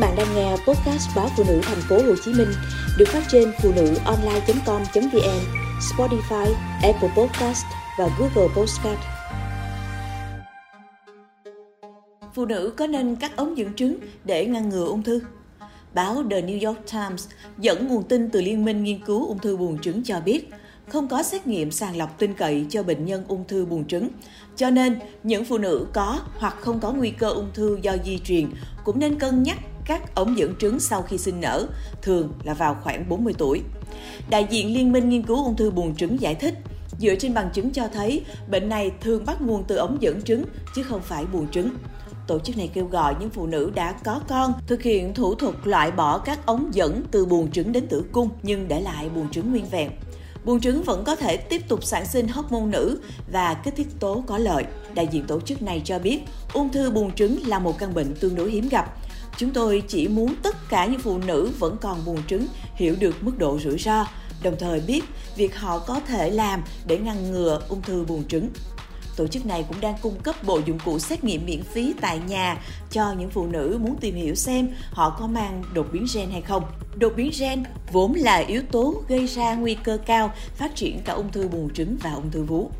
bạn đang nghe podcast báo phụ nữ thành phố Hồ Chí Minh được phát trên phụ nữ online.com.vn, Spotify, Apple Podcast và Google Podcast. Phụ nữ có nên cắt ống dẫn trứng để ngăn ngừa ung thư? Báo The New York Times dẫn nguồn tin từ Liên minh nghiên cứu ung thư buồng trứng cho biết, không có xét nghiệm sàng lọc tin cậy cho bệnh nhân ung thư buồng trứng. Cho nên, những phụ nữ có hoặc không có nguy cơ ung thư do di truyền cũng nên cân nhắc các ống dẫn trứng sau khi sinh nở, thường là vào khoảng 40 tuổi. Đại diện Liên minh nghiên cứu ung thư buồng trứng giải thích, dựa trên bằng chứng cho thấy bệnh này thường bắt nguồn từ ống dẫn trứng chứ không phải buồng trứng. Tổ chức này kêu gọi những phụ nữ đã có con thực hiện thủ thuật loại bỏ các ống dẫn từ buồng trứng đến tử cung nhưng để lại buồng trứng nguyên vẹn. Buồng trứng vẫn có thể tiếp tục sản sinh hormone nữ và kích thích tố có lợi. Đại diện tổ chức này cho biết, ung thư buồng trứng là một căn bệnh tương đối hiếm gặp. Chúng tôi chỉ muốn tất cả những phụ nữ vẫn còn buồng trứng hiểu được mức độ rủi ro, đồng thời biết việc họ có thể làm để ngăn ngừa ung thư buồng trứng. Tổ chức này cũng đang cung cấp bộ dụng cụ xét nghiệm miễn phí tại nhà cho những phụ nữ muốn tìm hiểu xem họ có mang đột biến gen hay không. Đột biến gen vốn là yếu tố gây ra nguy cơ cao phát triển cả ung thư buồng trứng và ung thư vú.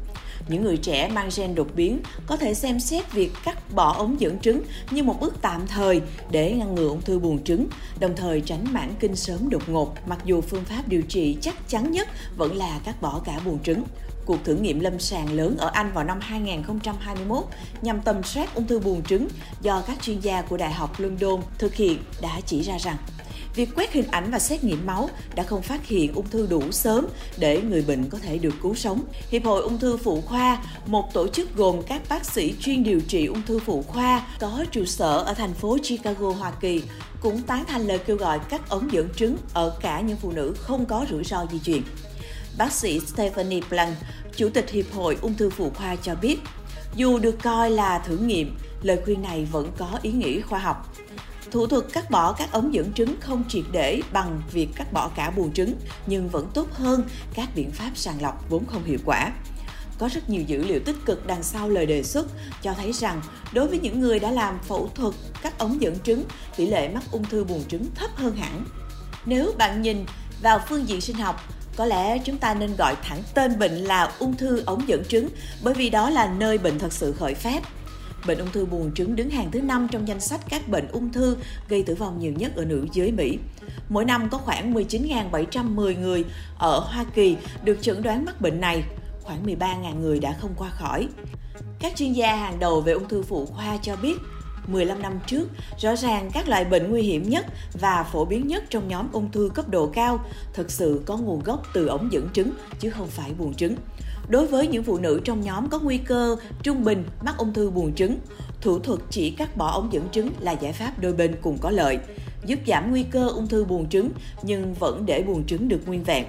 Những người trẻ mang gen đột biến có thể xem xét việc cắt bỏ ống dẫn trứng như một bước tạm thời để ngăn ngừa ung thư buồng trứng, đồng thời tránh mãn kinh sớm đột ngột, mặc dù phương pháp điều trị chắc chắn nhất vẫn là cắt bỏ cả buồng trứng cuộc thử nghiệm lâm sàng lớn ở Anh vào năm 2021 nhằm tầm soát ung thư buồng trứng do các chuyên gia của Đại học London thực hiện đã chỉ ra rằng việc quét hình ảnh và xét nghiệm máu đã không phát hiện ung thư đủ sớm để người bệnh có thể được cứu sống. Hiệp hội ung thư phụ khoa, một tổ chức gồm các bác sĩ chuyên điều trị ung thư phụ khoa có trụ sở ở thành phố Chicago, Hoa Kỳ, cũng tán thành lời kêu gọi cắt ống dẫn trứng ở cả những phụ nữ không có rủi ro di truyền. Bác sĩ Stephanie Blank, Chủ tịch Hiệp hội Ung thư Phụ khoa cho biết, dù được coi là thử nghiệm, lời khuyên này vẫn có ý nghĩa khoa học. Thủ thuật cắt bỏ các ống dẫn trứng không triệt để bằng việc cắt bỏ cả buồng trứng, nhưng vẫn tốt hơn các biện pháp sàng lọc vốn không hiệu quả. Có rất nhiều dữ liệu tích cực đằng sau lời đề xuất cho thấy rằng đối với những người đã làm phẫu thuật cắt ống dẫn trứng, tỷ lệ mắc ung thư buồng trứng thấp hơn hẳn. Nếu bạn nhìn vào phương diện sinh học, có lẽ chúng ta nên gọi thẳng tên bệnh là ung thư ống dẫn trứng bởi vì đó là nơi bệnh thật sự khởi phát. Bệnh ung thư buồng trứng đứng hàng thứ 5 trong danh sách các bệnh ung thư gây tử vong nhiều nhất ở nữ giới Mỹ. Mỗi năm có khoảng 19.710 người ở Hoa Kỳ được chẩn đoán mắc bệnh này, khoảng 13.000 người đã không qua khỏi. Các chuyên gia hàng đầu về ung thư phụ khoa cho biết 15 năm trước, rõ ràng các loại bệnh nguy hiểm nhất và phổ biến nhất trong nhóm ung thư cấp độ cao thực sự có nguồn gốc từ ống dẫn trứng chứ không phải buồng trứng. Đối với những phụ nữ trong nhóm có nguy cơ trung bình mắc ung thư buồng trứng, thủ thuật chỉ cắt bỏ ống dẫn trứng là giải pháp đôi bên cùng có lợi, giúp giảm nguy cơ ung thư buồng trứng nhưng vẫn để buồng trứng được nguyên vẹn.